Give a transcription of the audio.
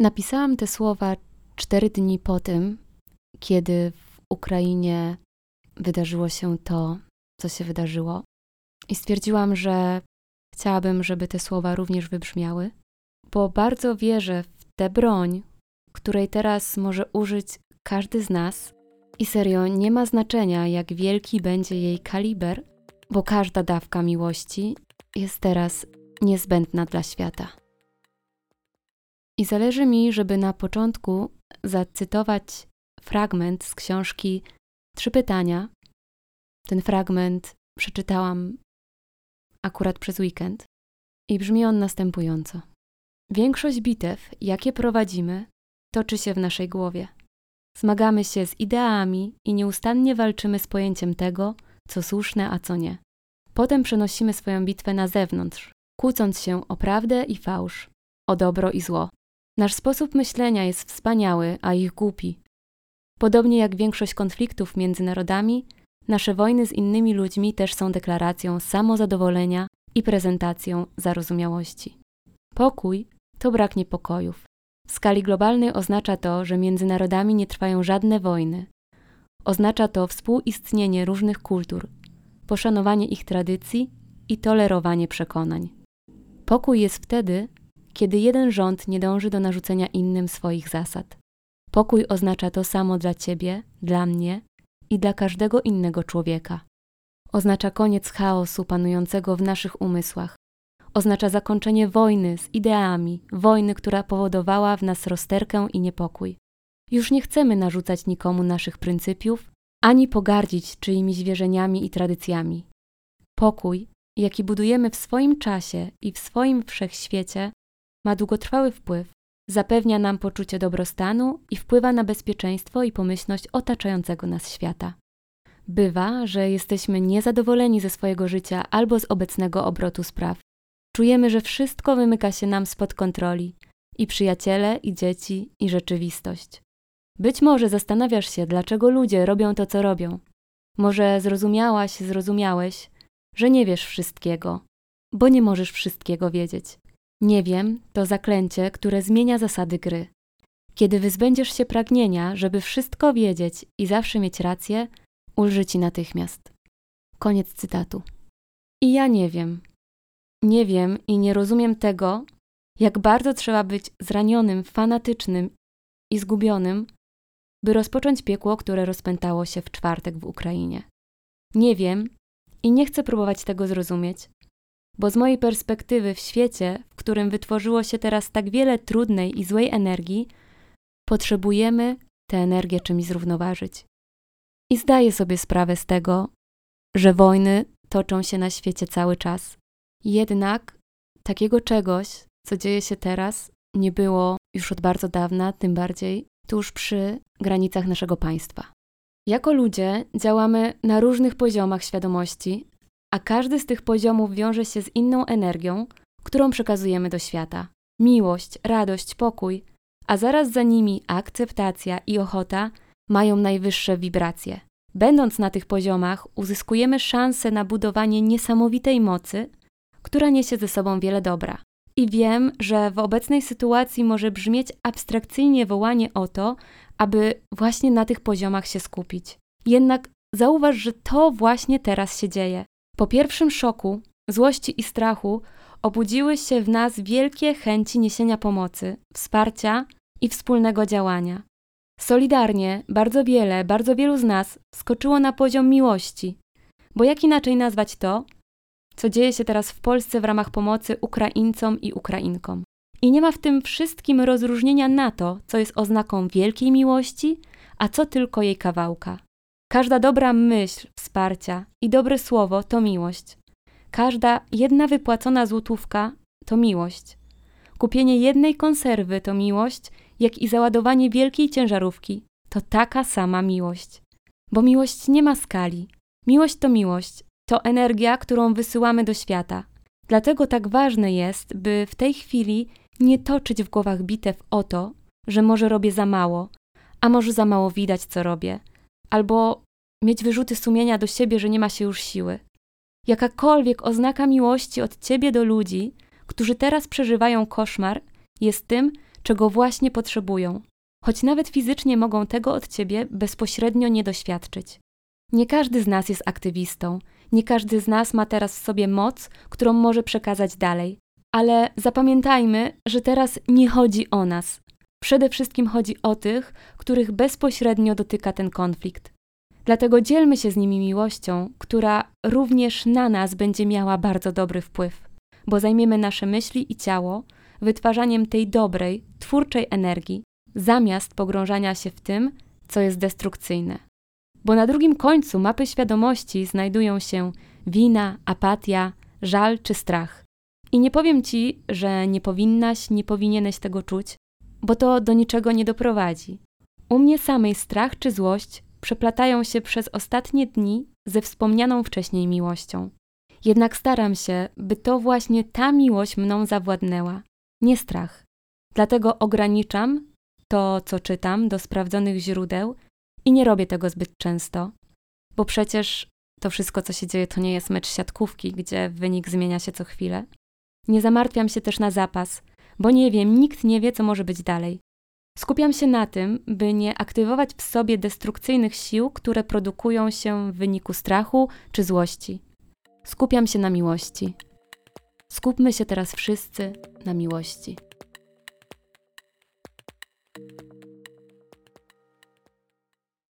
Napisałam te słowa cztery dni po tym, kiedy w Ukrainie wydarzyło się to, co się wydarzyło. I stwierdziłam, że chciałabym, żeby te słowa również wybrzmiały, bo bardzo wierzę w tę broń, której teraz może użyć każdy z nas. I serio, nie ma znaczenia, jak wielki będzie jej kaliber, bo każda dawka miłości jest teraz niezbędna dla świata. I zależy mi, żeby na początku zacytować fragment z książki Trzy pytania. Ten fragment przeczytałam akurat przez weekend i brzmi on następująco. Większość bitew, jakie prowadzimy, toczy się w naszej głowie. Zmagamy się z ideami i nieustannie walczymy z pojęciem tego, co słuszne, a co nie. Potem przenosimy swoją bitwę na zewnątrz, kłócąc się o prawdę i fałsz, o dobro i zło. Nasz sposób myślenia jest wspaniały, a ich głupi. Podobnie jak większość konfliktów między narodami, nasze wojny z innymi ludźmi też są deklaracją samozadowolenia i prezentacją zarozumiałości. Pokój to brak niepokojów. W skali globalnej oznacza to, że między narodami nie trwają żadne wojny. Oznacza to współistnienie różnych kultur, poszanowanie ich tradycji i tolerowanie przekonań. Pokój jest wtedy, kiedy jeden rząd nie dąży do narzucenia innym swoich zasad. Pokój oznacza to samo dla ciebie, dla mnie i dla każdego innego człowieka. Oznacza koniec chaosu panującego w naszych umysłach. Oznacza zakończenie wojny z ideami, wojny, która powodowała w nas rozterkę i niepokój. Już nie chcemy narzucać nikomu naszych pryncypiów, ani pogardzić czyimiś wierzeniami i tradycjami. Pokój, jaki budujemy w swoim czasie i w swoim wszechświecie, ma długotrwały wpływ, zapewnia nam poczucie dobrostanu i wpływa na bezpieczeństwo i pomyślność otaczającego nas świata. Bywa, że jesteśmy niezadowoleni ze swojego życia albo z obecnego obrotu spraw. Czujemy, że wszystko wymyka się nam spod kontroli i przyjaciele, i dzieci, i rzeczywistość. Być może zastanawiasz się, dlaczego ludzie robią to, co robią. Może zrozumiałaś, zrozumiałeś, że nie wiesz wszystkiego, bo nie możesz wszystkiego wiedzieć. Nie wiem to zaklęcie, które zmienia zasady gry. Kiedy wyzbędziesz się pragnienia, żeby wszystko wiedzieć i zawsze mieć rację, ulży ci natychmiast. Koniec cytatu. I ja nie wiem. Nie wiem i nie rozumiem tego, jak bardzo trzeba być zranionym, fanatycznym i zgubionym, by rozpocząć piekło, które rozpętało się w czwartek w Ukrainie. Nie wiem i nie chcę próbować tego zrozumieć, bo z mojej perspektywy w świecie, którym wytworzyło się teraz tak wiele trudnej i złej energii, potrzebujemy tę energię czymś zrównoważyć. I zdaję sobie sprawę z tego, że wojny toczą się na świecie cały czas. Jednak takiego czegoś, co dzieje się teraz, nie było już od bardzo dawna, tym bardziej tuż przy granicach naszego państwa. Jako ludzie działamy na różnych poziomach świadomości, a każdy z tych poziomów wiąże się z inną energią, którą przekazujemy do świata. Miłość, radość, pokój, a zaraz za nimi akceptacja i ochota mają najwyższe wibracje. Będąc na tych poziomach, uzyskujemy szansę na budowanie niesamowitej mocy, która niesie ze sobą wiele dobra. I wiem, że w obecnej sytuacji może brzmieć abstrakcyjnie wołanie o to, aby właśnie na tych poziomach się skupić. Jednak zauważ, że to właśnie teraz się dzieje. Po pierwszym szoku, złości i strachu obudziły się w nas wielkie chęci niesienia pomocy, wsparcia i wspólnego działania. Solidarnie bardzo wiele, bardzo wielu z nas skoczyło na poziom miłości, bo jak inaczej nazwać to, co dzieje się teraz w Polsce w ramach pomocy Ukraińcom i Ukrainkom. I nie ma w tym wszystkim rozróżnienia na to, co jest oznaką wielkiej miłości, a co tylko jej kawałka. Każda dobra myśl wsparcia i dobre słowo to miłość. Każda jedna wypłacona złotówka to miłość. Kupienie jednej konserwy to miłość, jak i załadowanie wielkiej ciężarówki to taka sama miłość. Bo miłość nie ma skali. Miłość to miłość, to energia, którą wysyłamy do świata. Dlatego tak ważne jest, by w tej chwili nie toczyć w głowach bitew o to, że może robię za mało, a może za mało widać, co robię, albo mieć wyrzuty sumienia do siebie, że nie ma się już siły. Jakakolwiek oznaka miłości od ciebie do ludzi, którzy teraz przeżywają koszmar, jest tym, czego właśnie potrzebują, choć nawet fizycznie mogą tego od ciebie bezpośrednio nie doświadczyć. Nie każdy z nas jest aktywistą, nie każdy z nas ma teraz w sobie moc, którą może przekazać dalej. Ale zapamiętajmy, że teraz nie chodzi o nas. Przede wszystkim chodzi o tych, których bezpośrednio dotyka ten konflikt. Dlatego dzielmy się z nimi miłością, która również na nas będzie miała bardzo dobry wpływ, bo zajmiemy nasze myśli i ciało wytwarzaniem tej dobrej, twórczej energii, zamiast pogrążania się w tym, co jest destrukcyjne. Bo na drugim końcu mapy świadomości znajdują się wina, apatia, żal czy strach. I nie powiem ci, że nie powinnaś, nie powinieneś tego czuć, bo to do niczego nie doprowadzi. U mnie samej strach czy złość przeplatają się przez ostatnie dni ze wspomnianą wcześniej miłością. Jednak staram się, by to właśnie ta miłość mną zawładnęła, nie strach. Dlatego ograniczam to, co czytam, do sprawdzonych źródeł i nie robię tego zbyt często, bo przecież to wszystko, co się dzieje, to nie jest mecz siatkówki, gdzie wynik zmienia się co chwilę. Nie zamartwiam się też na zapas, bo nie wiem, nikt nie wie, co może być dalej. Skupiam się na tym, by nie aktywować w sobie destrukcyjnych sił, które produkują się w wyniku strachu czy złości. Skupiam się na miłości. Skupmy się teraz wszyscy na miłości.